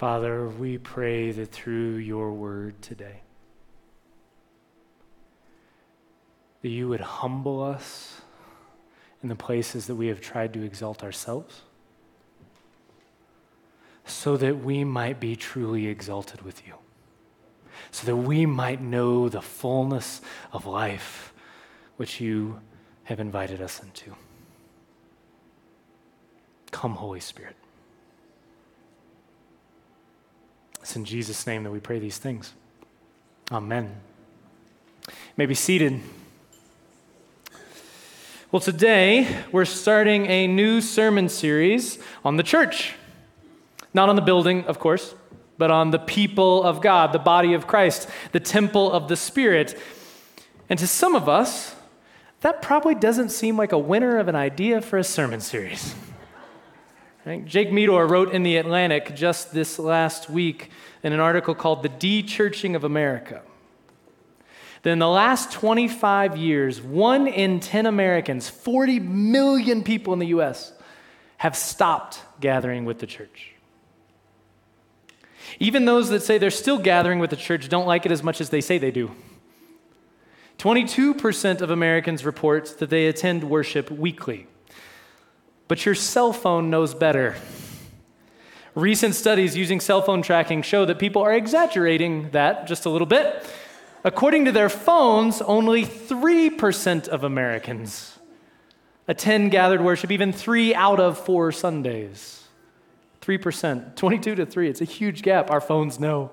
Father, we pray that through your word today, that you would humble us in the places that we have tried to exalt ourselves, so that we might be truly exalted with you, so that we might know the fullness of life which you have invited us into. Come, Holy Spirit. It's in Jesus' name that we pray these things. Amen. You may be seated. Well, today we're starting a new sermon series on the church. Not on the building, of course, but on the people of God, the body of Christ, the temple of the Spirit. And to some of us, that probably doesn't seem like a winner of an idea for a sermon series. Right? Jake Meador wrote in The Atlantic just this last week in an article called The De-Churching of America that in the last 25 years, one in 10 Americans, 40 million people in the US, have stopped gathering with the church. Even those that say they're still gathering with the church don't like it as much as they say they do. 22% of Americans report that they attend worship weekly. But your cell phone knows better. Recent studies using cell phone tracking show that people are exaggerating that just a little bit. According to their phones, only 3% of Americans attend gathered worship, even three out of four Sundays. 3%, 22 to 3. It's a huge gap. Our phones know.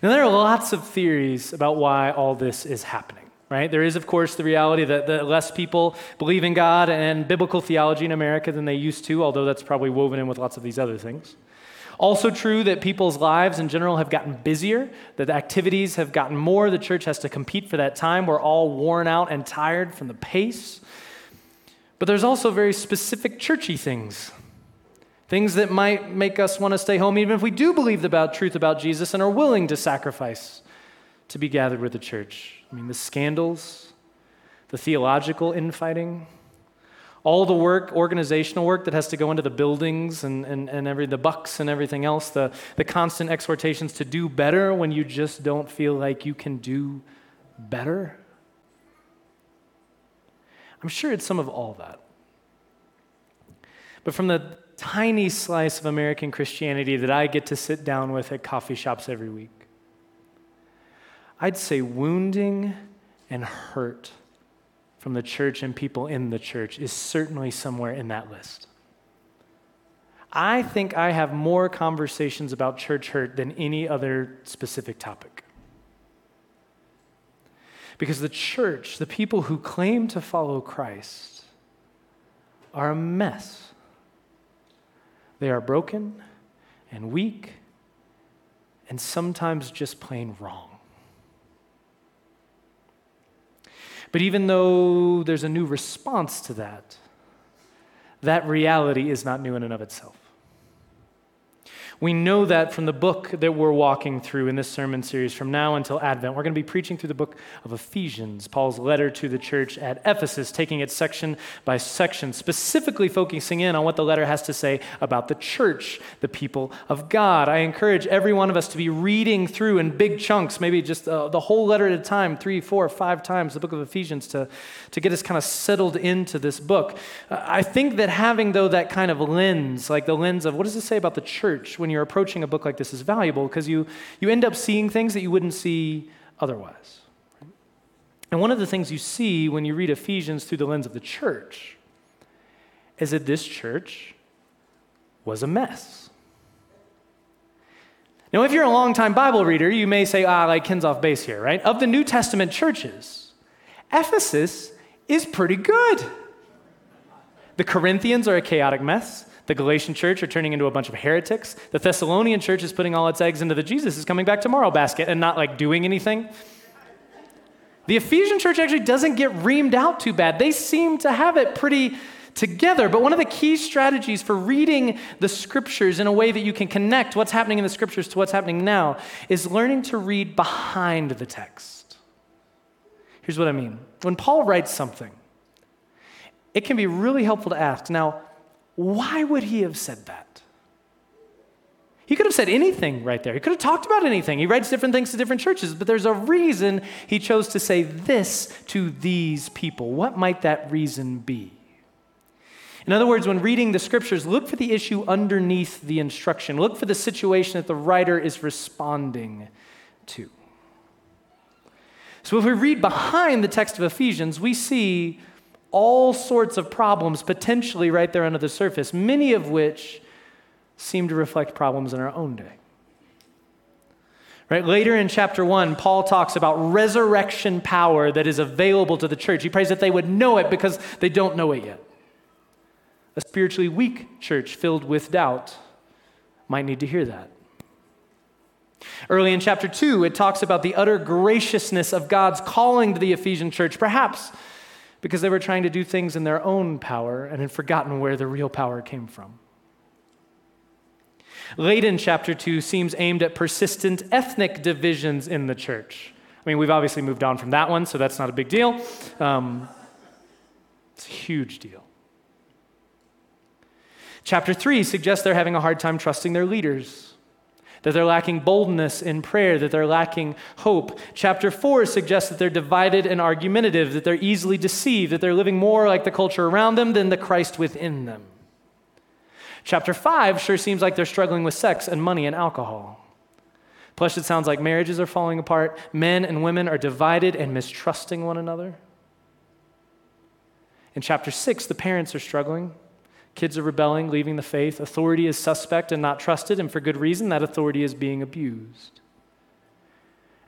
Now, there are lots of theories about why all this is happening right? There is, of course, the reality that, that less people believe in God and biblical theology in America than they used to, although that's probably woven in with lots of these other things. Also, true that people's lives in general have gotten busier, that the activities have gotten more. The church has to compete for that time. We're all worn out and tired from the pace. But there's also very specific churchy things. Things that might make us want to stay home, even if we do believe the truth about Jesus and are willing to sacrifice to be gathered with the church. I mean, the scandals, the theological infighting, all the work, organizational work that has to go into the buildings and, and, and every, the bucks and everything else, the, the constant exhortations to do better when you just don't feel like you can do better. I'm sure it's some of all that. But from the tiny slice of American Christianity that I get to sit down with at coffee shops every week, I'd say wounding and hurt from the church and people in the church is certainly somewhere in that list. I think I have more conversations about church hurt than any other specific topic. Because the church, the people who claim to follow Christ, are a mess. They are broken and weak and sometimes just plain wrong. But even though there's a new response to that, that reality is not new in and of itself. We know that from the book that we're walking through in this sermon series from now until Advent. We're going to be preaching through the book of Ephesians, Paul's letter to the church at Ephesus, taking it section by section, specifically focusing in on what the letter has to say about the church, the people of God. I encourage every one of us to be reading through in big chunks, maybe just uh, the whole letter at a time, three, four, five times, the book of Ephesians, to, to get us kind of settled into this book. Uh, I think that having, though, that kind of lens, like the lens of what does it say about the church when when you're approaching a book like this is valuable because you, you end up seeing things that you wouldn't see otherwise. And one of the things you see when you read Ephesians through the lens of the church is that this church was a mess. Now, if you're a longtime Bible reader, you may say, ah, like Ken's off base here, right? Of the New Testament churches, Ephesus is pretty good. The Corinthians are a chaotic mess. The Galatian church are turning into a bunch of heretics. The Thessalonian church is putting all its eggs into the Jesus is coming back tomorrow basket and not like doing anything. The Ephesian church actually doesn't get reamed out too bad. They seem to have it pretty together. But one of the key strategies for reading the scriptures in a way that you can connect what's happening in the scriptures to what's happening now is learning to read behind the text. Here's what I mean when Paul writes something, it can be really helpful to ask now, why would he have said that? He could have said anything right there. He could have talked about anything. He writes different things to different churches, but there's a reason he chose to say this to these people. What might that reason be? In other words, when reading the scriptures, look for the issue underneath the instruction. Look for the situation that the writer is responding to. So if we read behind the text of Ephesians, we see all sorts of problems potentially right there under the surface, many of which seem to reflect problems in our own day. Right? Later in chapter 1, Paul talks about resurrection power that is available to the church. He prays that they would know it because they don't know it yet. A spiritually weak church filled with doubt might need to hear that. Early in chapter 2, it talks about the utter graciousness of God's calling to the Ephesian church, perhaps because they were trying to do things in their own power and had forgotten where the real power came from. Late in chapter 2 seems aimed at persistent ethnic divisions in the church. I mean, we've obviously moved on from that one, so that's not a big deal. Um, it's a huge deal. Chapter 3 suggests they're having a hard time trusting their leaders, that they're lacking boldness in prayer, that they're lacking hope. Chapter 4 suggests that they're divided and argumentative, that they're easily deceived, that they're living more like the culture around them than the Christ within them. Chapter 5 sure seems like they're struggling with sex and money and alcohol. Plus, it sounds like marriages are falling apart, men and women are divided and mistrusting one another. In chapter 6, the parents are struggling. Kids are rebelling, leaving the faith. Authority is suspect and not trusted, and for good reason, that authority is being abused.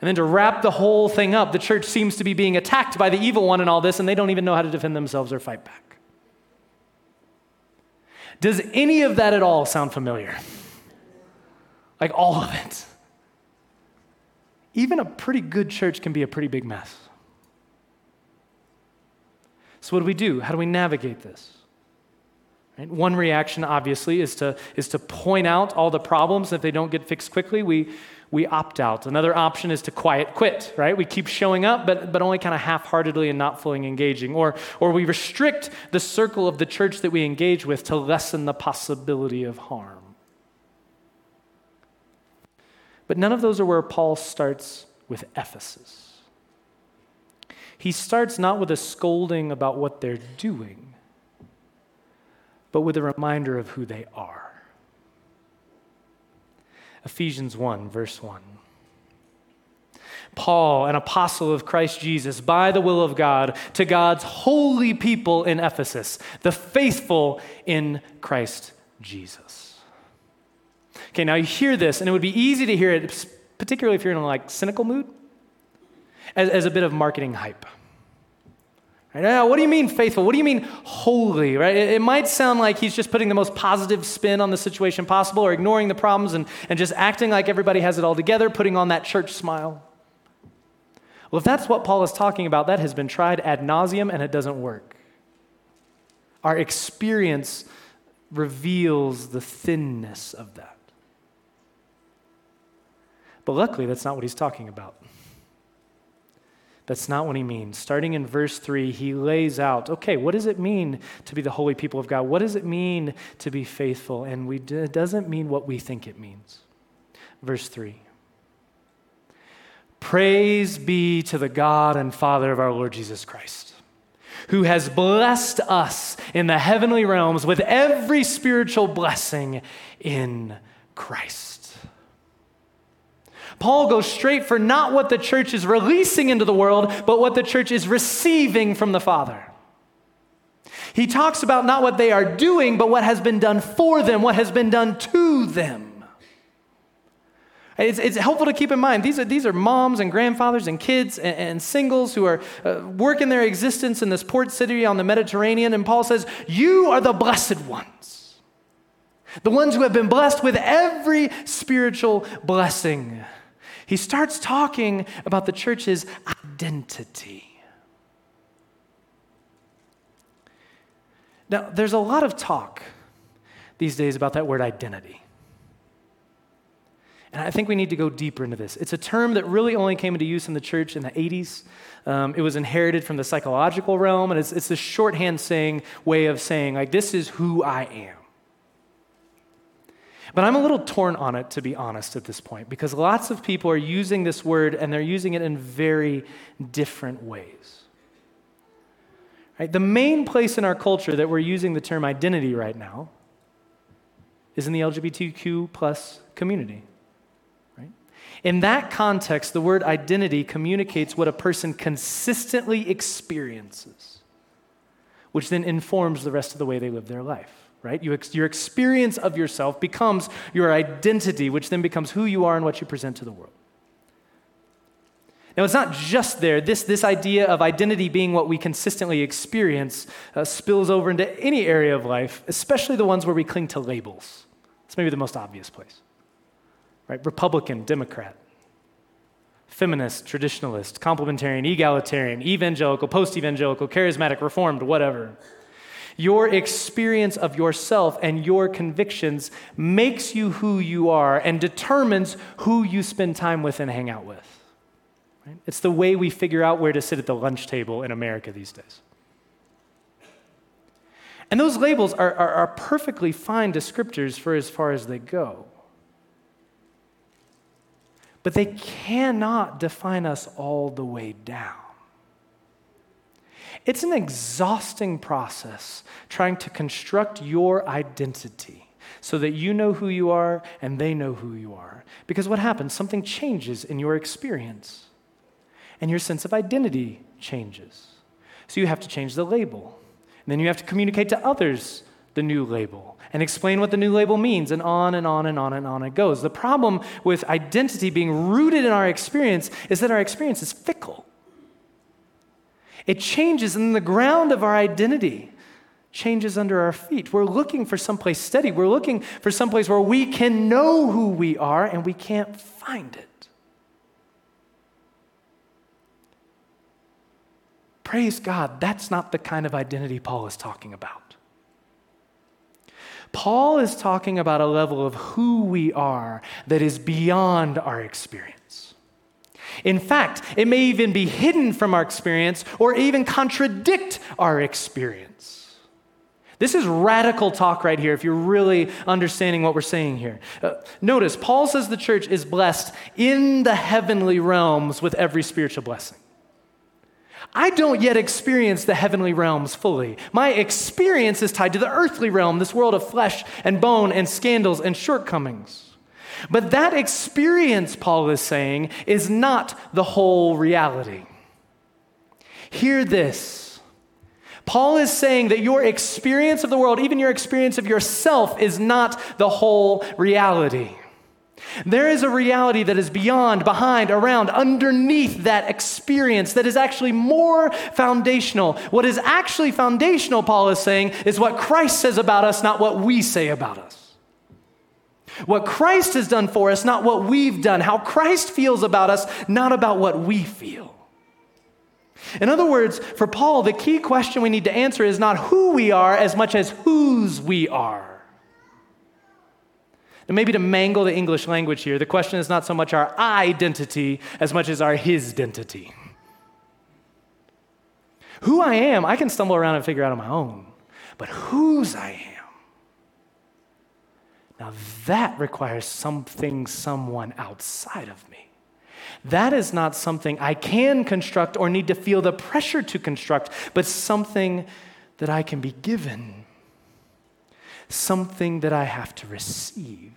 And then to wrap the whole thing up, the church seems to be being attacked by the evil one and all this, and they don't even know how to defend themselves or fight back. Does any of that at all sound familiar? Like all of it. Even a pretty good church can be a pretty big mess. So, what do we do? How do we navigate this? Right? One reaction, obviously, is to, is to point out all the problems. If they don't get fixed quickly, we, we opt out. Another option is to quiet quit, right? We keep showing up, but, but only kind of half heartedly and not fully engaging. Or, or we restrict the circle of the church that we engage with to lessen the possibility of harm. But none of those are where Paul starts with Ephesus. He starts not with a scolding about what they're doing, but with a reminder of who they are. Ephesians 1, verse 1. Paul, an apostle of Christ Jesus, by the will of God, to God's holy people in Ephesus, the faithful in Christ Jesus. Okay, now you hear this, and it would be easy to hear it, particularly if you're in a like cynical mood, as, as a bit of marketing hype. Right? What do you mean faithful? What do you mean holy? Right? It, it, might sound like he's just putting the most positive spin on the situation possible or ignoring the problems and, and just acting like everybody has it all together, putting on that church smile. Well, if that's what Paul is talking about, that has been tried ad nauseum and it doesn't work. Our experience reveals the thinness of that. But luckily, that's not what he's talking about. That's not what he means. Starting in verse 3, he lays out okay, what does it mean to be the holy people of God? What does it mean to be faithful? And we, it doesn't mean what we think it means. Verse 3 Praise be to the God and Father of our Lord Jesus Christ, who has blessed us in the heavenly realms with every spiritual blessing in Christ. Paul goes straight for not what the church is releasing into the world, but what the church is receiving from the Father. He talks about not what they are doing, but what has been done for them, what has been done to them. It's, it's helpful to keep in mind these are, these are moms and grandfathers and kids and, and singles who are uh, working their existence in this port city on the Mediterranean. And Paul says, You are the blessed ones, the ones who have been blessed with every spiritual blessing he starts talking about the church's identity. Now, there's a lot of talk these days about that word identity. And I think we need to go deeper into this. It's a term that really only came into use in the church in the 80s. Um, it was inherited from the psychological realm, and it's, it's this shorthand saying way of saying, like, this is who I am. But I'm a little torn on it, to be honest, at this point, because lots of people are using this word and they're using it in very different ways. Right? The main place in our culture that we're using the term identity right now is in the LGBTQ plus community. Right? In that context, the word identity communicates what a person consistently experiences, which then informs the rest of the way they live their life right? You ex- your experience of yourself becomes your identity, which then becomes who you are and what you present to the world. Now, it's not just there. This, this idea of identity being what we consistently experience uh, spills over into any area of life, especially the ones where we cling to labels. It's maybe the most obvious place, right? Republican, Democrat, feminist, traditionalist, complementarian, egalitarian, evangelical, post evangelical, charismatic, reformed, whatever. Your experience of yourself and your convictions makes you who you are and determines who you spend time with and hang out with. Right? It's the way we figure out where to sit at the lunch table in America these days. And those labels are, are, are perfectly fine descriptors for as far as they go. But they cannot define us all the way down. It's an exhausting process trying to construct your identity so that you know who you are and they know who you are. Because what happens? Something changes in your experience, and your sense of identity changes. So you have to change the label. And then you have to communicate to others the new label and explain what the new label means, and on and on and on and on it goes. The problem with identity being rooted in our experience is that our experience is fickle. It changes, and the ground of our identity changes under our feet. We're looking for someplace steady. We're looking for someplace where we can know who we are, and we can't find it. Praise God, that's not the kind of identity Paul is talking about. Paul is talking about a level of who we are that is beyond our experience. In fact, it may even be hidden from our experience or even contradict our experience. This is radical talk right here if you're really understanding what we're saying here. Uh, notice, Paul says the church is blessed in the heavenly realms with every spiritual blessing. I don't yet experience the heavenly realms fully. My experience is tied to the earthly realm, this world of flesh and bone and scandals and shortcomings. But that experience, Paul is saying, is not the whole reality. Hear this. Paul is saying that your experience of the world, even your experience of yourself, is not the whole reality. There is a reality that is beyond, behind, around, underneath that experience that is actually more foundational. What is actually foundational, Paul is saying, is what Christ says about us, not what we say about us. What Christ has done for us, not what we've done. How Christ feels about us, not about what we feel. In other words, for Paul, the key question we need to answer is not who we are as much as whose we are. And maybe to mangle the English language here, the question is not so much our identity as much as our his identity. Who I am, I can stumble around and figure out on my own. But whose I am, now, that requires something, someone outside of me. That is not something I can construct or need to feel the pressure to construct, but something that I can be given, something that I have to receive.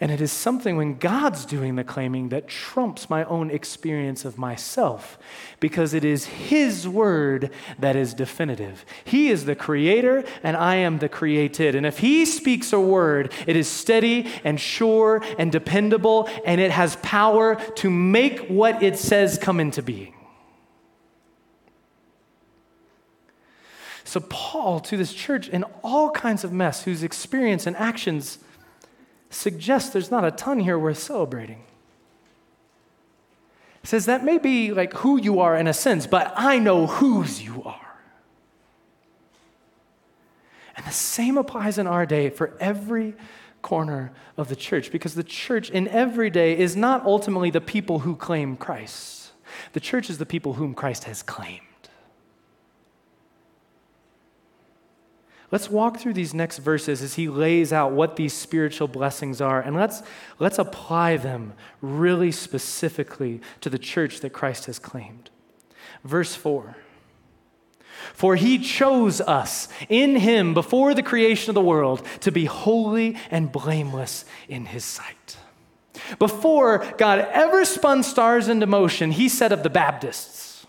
And it is something when God's doing the claiming that trumps my own experience of myself because it is His word that is definitive. He is the creator and I am the created. And if He speaks a word, it is steady and sure and dependable and it has power to make what it says come into being. So, Paul, to this church in all kinds of mess, whose experience and actions suggests there's not a ton here worth celebrating. He says that may be like who you are in a sense, but I know whose you are. And the same applies in our day for every corner of the church because the church in every day is not ultimately the people who claim Christ. The church is the people whom Christ has claimed. Let's walk through these next verses as he lays out what these spiritual blessings are, and let's, let's apply them really specifically to the church that Christ has claimed. Verse 4 For he chose us in him before the creation of the world to be holy and blameless in his sight. Before God ever spun stars into motion, he said of the Baptists,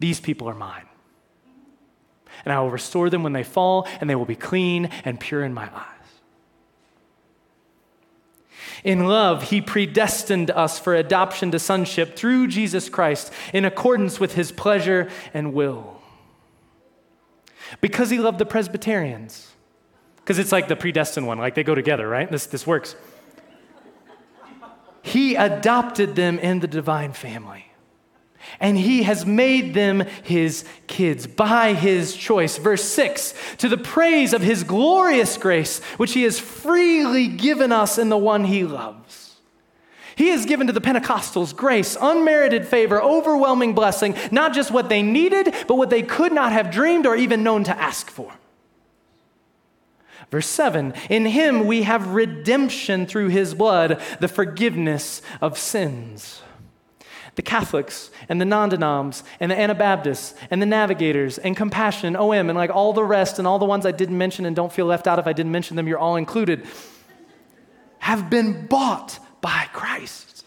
These people are mine and I will restore them when they fall, and they will be clean and pure in my eyes. In love, he predestined us for adoption to sonship through Jesus Christ in accordance with his pleasure and will. Because he loved the Presbyterians. Because it's like the predestined one, like they go together, right? This, this works. He adopted them in the divine family and he has made them his kids by his choice. Verse 6 to the praise of his glorious grace, which he has freely given us in the one he loves. He has given to the Pentecostals grace, unmerited favor, overwhelming blessing, not just what they needed, but what they could not have dreamed or even known to ask for. Verse 7 In him we have redemption through his blood, the forgiveness of sins the Catholics and the non denoms and the Anabaptists and the Navigators and Compassion and OM and like all the rest and all the ones I didn't mention and don't feel left out if I didn't mention them, you're all included, have been bought by Christ.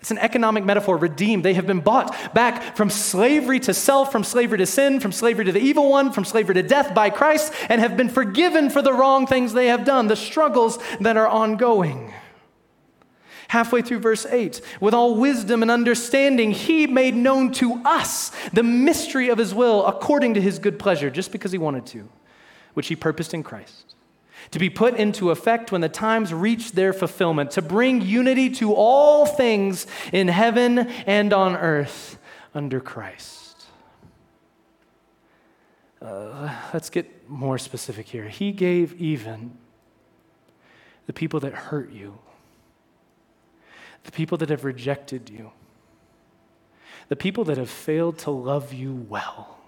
It's an economic metaphor, redeemed. They have been bought back from slavery to self, from slavery to sin, from slavery to the evil one, from slavery to death by Christ, and have been forgiven for the wrong things they have done, the struggles that are ongoing halfway through verse 8. With all wisdom and understanding, he made known to us the mystery of his will according to his good pleasure, just because he wanted to, which he purposed in Christ. To be put into effect when the times reach their fulfillment, to bring unity to all things in heaven and on earth under Christ. Uh, let's get more specific here. He gave even the people that hurt you the people that have rejected you, the people that have failed to love you well.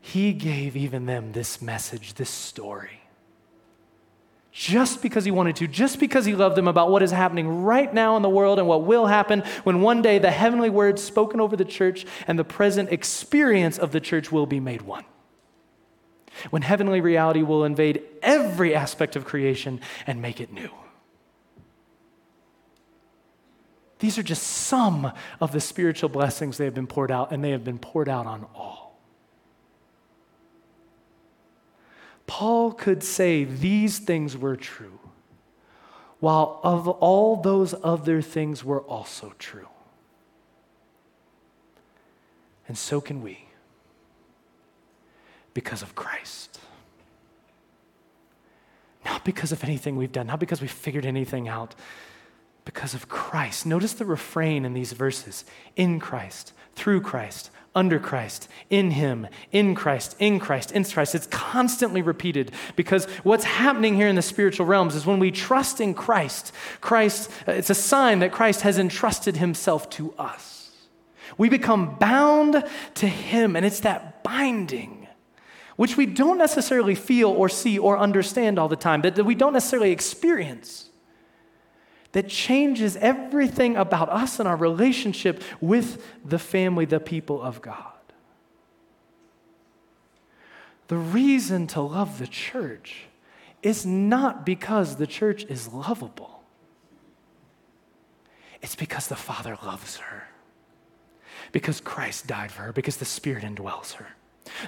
He gave even them this message, this story. Just because he wanted to, just because he loved them about what is happening right now in the world and what will happen when one day the heavenly words spoken over the church and the present experience of the church will be made one. When heavenly reality will invade every aspect of creation and make it new. These are just some of the spiritual blessings they have been poured out, and they have been poured out on all. Paul could say these things were true, while of all those other things were also true. And so can we, because of Christ. Not because of anything we've done, not because we figured anything out, because of Christ. Notice the refrain in these verses in Christ, through Christ, under Christ, in Him, in Christ, in Christ, in Christ. It's constantly repeated because what's happening here in the spiritual realms is when we trust in Christ, Christ, uh, it's a sign that Christ has entrusted Himself to us. We become bound to Him, and it's that binding. Which we don't necessarily feel or see or understand all the time, that we don't necessarily experience that changes everything about us and our relationship with the family, the people of God. The reason to love the church is not because the church is lovable, it's because the Father loves her, because Christ died for her, because the Spirit indwells her.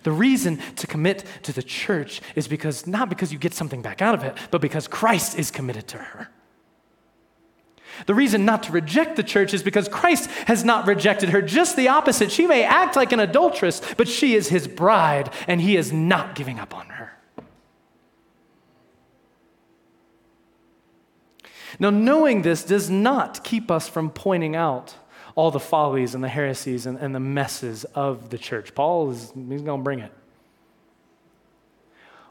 The reason to commit to the church is because not because you get something back out of it, but because Christ is committed to her. The reason not to reject the church is because Christ has not rejected her. Just the opposite. She may act like an adulteress, but she is his bride, and he is not giving up on her. Now, knowing this does not keep us from pointing out all the follies and the heresies and, and the messes of the church. Paul is he's going to bring it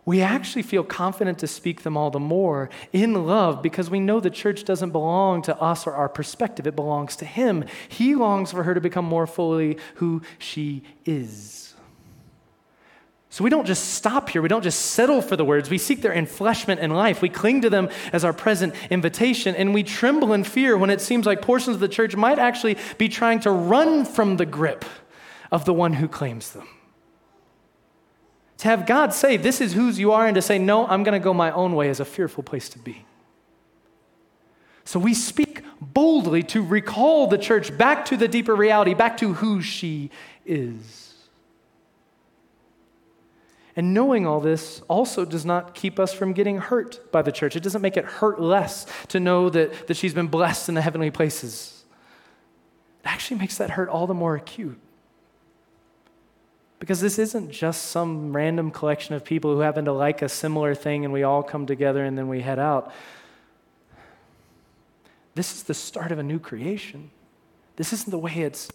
we actually feel confident to speak them all the more in love because we know the church doesn't belong to us or our perspective. It belongs to Him. He longs for her to become more fully who she is. So we don't just stop here. We don't just settle for the words. We seek their enfleshment in life. We cling to them as our present invitation, and we tremble in fear when it seems like portions of the church might actually be trying to run from the grip of the one who claims them. To have God say, This is whose you are, and to say, No, I'm going to go my own way is a fearful place to be. So we speak boldly to recall the church back to the deeper reality, back to who she is. And knowing all this also does not keep us from getting hurt by the church. It doesn't make it hurt less to know that, that she's been blessed in the heavenly places. It actually makes that hurt all the more acute. Because this isn't just some random collection of people who happen to like a similar thing and we all come together and then we head out. This is the start of a new creation. This isn't the way it's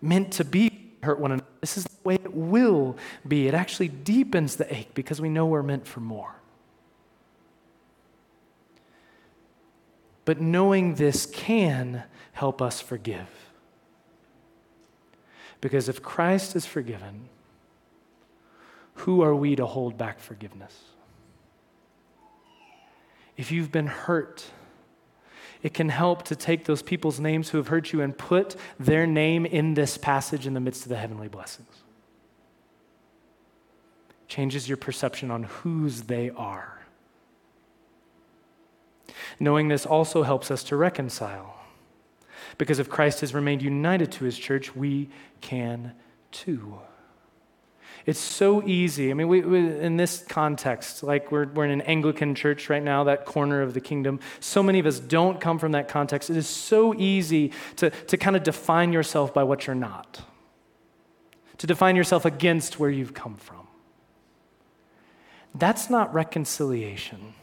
meant to be hurt one another. This is the way it will be. It actually deepens the ache because we know we're meant for more. But knowing this can help us forgive. Because if Christ is forgiven, who are we to hold back forgiveness? If you've been hurt, it can help to take those people's names who have hurt you and put their name in this passage in the midst of the heavenly blessings. Changes your perception on whose they are. Knowing this also helps us to reconcile. Because if Christ has remained united to his church, we can too. It's so easy. I mean, we, we, in this context, like we're, we're in an Anglican church right now, that corner of the kingdom, so many of us don't come from that context. It is so easy to, to kind of define yourself by what you're not, to define yourself against where you've come from. That's not reconciliation.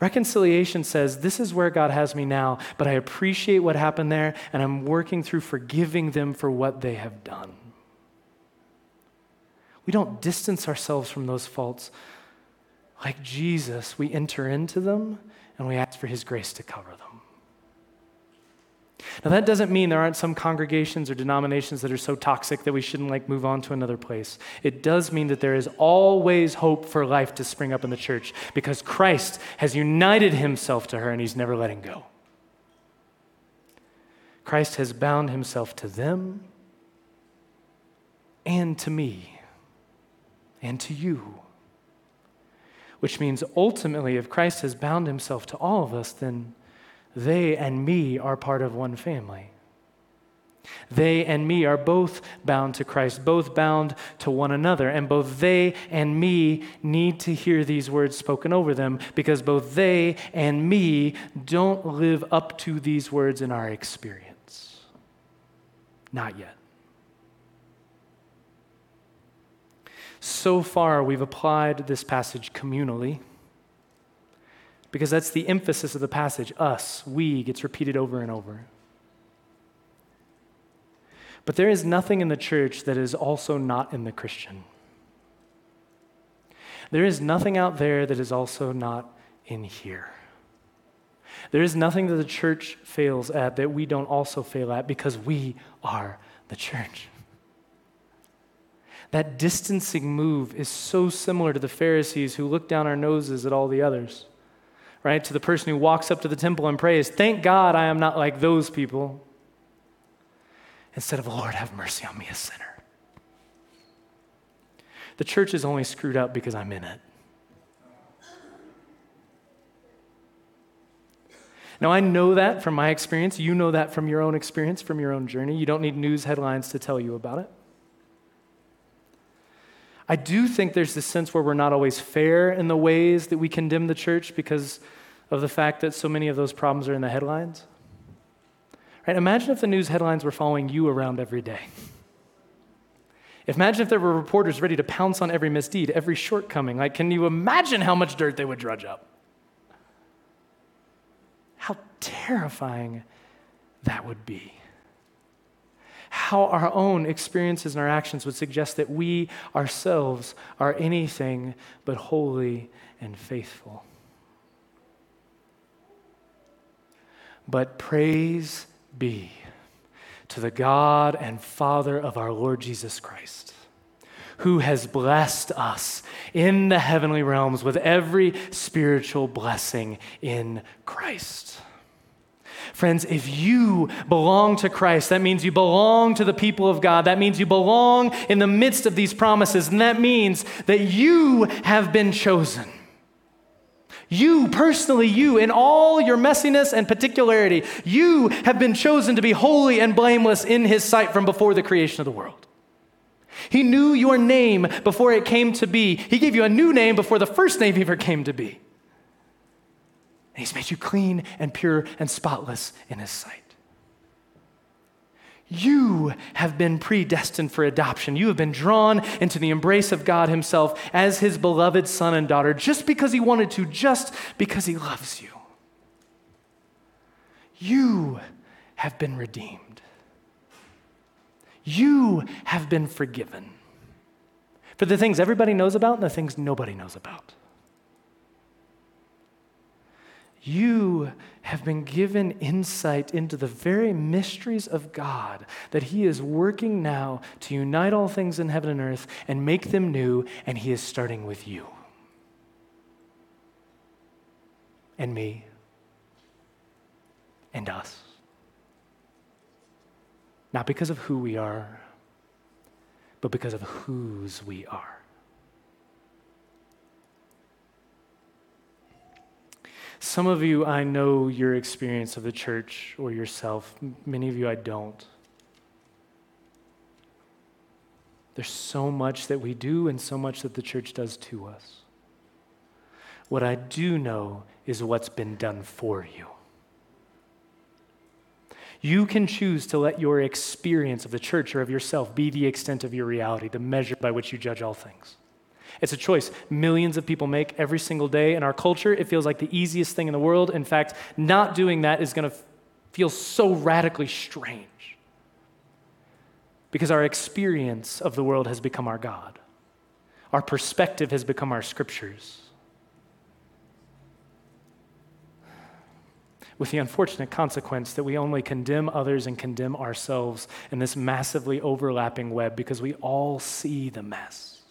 Reconciliation says, This is where God has me now, but I appreciate what happened there, and I'm working through forgiving them for what they have done. We don't distance ourselves from those faults. Like Jesus, we enter into them and we ask for his grace to cover them. Now that doesn't mean there aren't some congregations or denominations that are so toxic that we shouldn't like move on to another place. It does mean that there is always hope for life to spring up in the church because Christ has united himself to her and he's never letting go. Christ has bound himself to them and to me and to you. Which means ultimately, if Christ has bound himself to all of us, then they and me are part of one family. They and me are both bound to Christ, both bound to one another, and both they and me need to hear these words spoken over them because both they and me don't live up to these words in our experience. Not yet. So far, we've applied this passage communally because that's the emphasis of the passage. Us, we, gets repeated over and over. But there is nothing in the church that is also not in the Christian. There is nothing out there that is also not in here. There is nothing that the church fails at that we don't also fail at because we are the church. That distancing move is so similar to the Pharisees who look down our noses at all the others, right? To the person who walks up to the temple and prays, Thank God I am not like those people. Instead of, Lord, have mercy on me, a sinner. The church is only screwed up because I'm in it. Now, I know that from my experience. You know that from your own experience, from your own journey. You don't need news headlines to tell you about it. I do think there's this sense where we're not always fair in the ways that we condemn the church because of the fact that so many of those problems are in the headlines. Right? Imagine if the news headlines were following you around every day. Imagine if there were reporters ready to pounce on every misdeed, every shortcoming. Like, can you imagine how much dirt they would drudge up? How terrifying that would be how our own experiences and our actions would suggest that we ourselves are anything but holy and faithful. But praise be to the God and Father of our Lord Jesus Christ, who has blessed us in the heavenly realms with every spiritual blessing in Christ. Friends, if you belong to Christ, that means you belong to the people of God. That means you belong in the midst of these promises. And that means that you have been chosen. You, personally, you, in all your messiness and particularity, you have been chosen to be holy and blameless in His sight from before the creation of the world. He knew your name before it came to be. He gave you a new name before the first name ever came to be. And He's made you clean and pure and spotless in His sight. You have been predestined for adoption. You have been drawn into the embrace of God Himself as His beloved son and daughter just because He wanted to, just because He loves you. You have been redeemed. You have been forgiven for the things everybody knows about and the things nobody knows about. You have been given insight into the very mysteries of God that He is working now to unite all things in heaven and earth and make them new, and He is starting with you and me and us. Not because of who we are, but because of whose we are. Some of you, I know your experience of the church or yourself. Many of you, I don't. There's so much that we do and so much that the church does to us. What I do know is what's been done for you. You can choose to let your experience of the church or of yourself be the extent of your reality, the measure by which you judge all things. It's a choice millions of people make every single day. In our culture, it feels like the easiest thing in the world. In fact, not doing that is going to feel so radically strange because our experience of the world has become our God, our perspective has become our scriptures. With the unfortunate consequence that we only condemn others and condemn ourselves in this massively overlapping web because we all see the mess.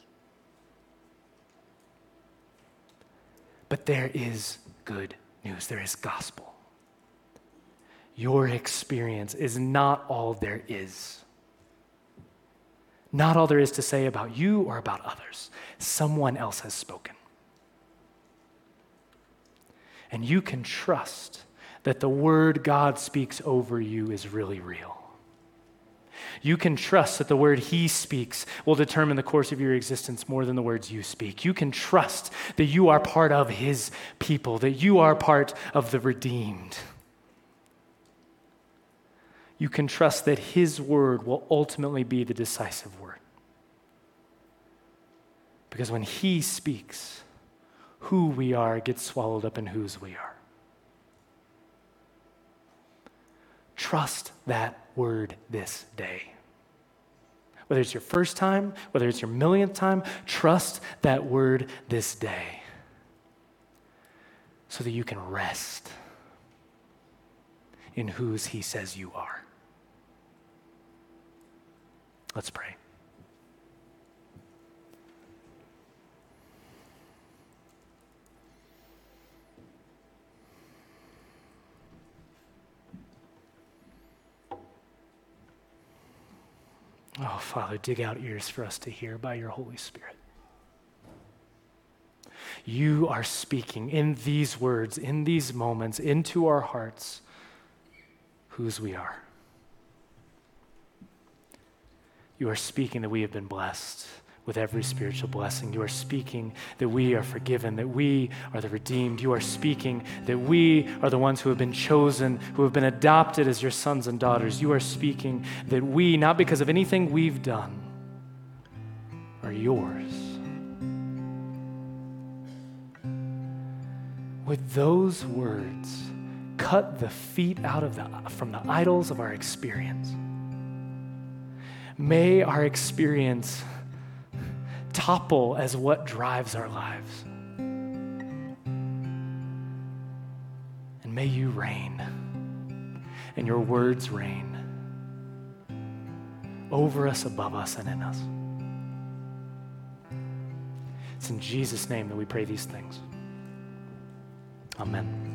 But there is good news, there is gospel. Your experience is not all there is. Not all there is to say about you or about others. Someone else has spoken. And you can trust that the word God speaks over you is really real. You can trust that the word he speaks will determine the course of your existence more than the words you speak. You can trust that you are part of his people, that you are part of the redeemed. You can trust that his word will ultimately be the decisive word. Because when he speaks, who we are gets swallowed up in whose we are. Trust that word this day. Whether it's your first time, whether it's your millionth time, trust that word this day so that you can rest in whose he says you are. Let's pray. Oh, Father, dig out ears for us to hear by your Holy Spirit. You are speaking in these words, in these moments, into our hearts, whose we are. You are speaking that we have been blessed with every spiritual blessing. You are speaking that we are forgiven, that we are the redeemed. You are speaking that we are the ones who have been chosen, who have been adopted as your sons and daughters. You are speaking that we, not because of anything we've done, are yours. With those words, cut the feet out of the, from the idols of our experience. May our experience topple as what drives our lives. And may you reign, and your words reign over us, above us, and in us. It's in Jesus' name that we pray these things. Amen.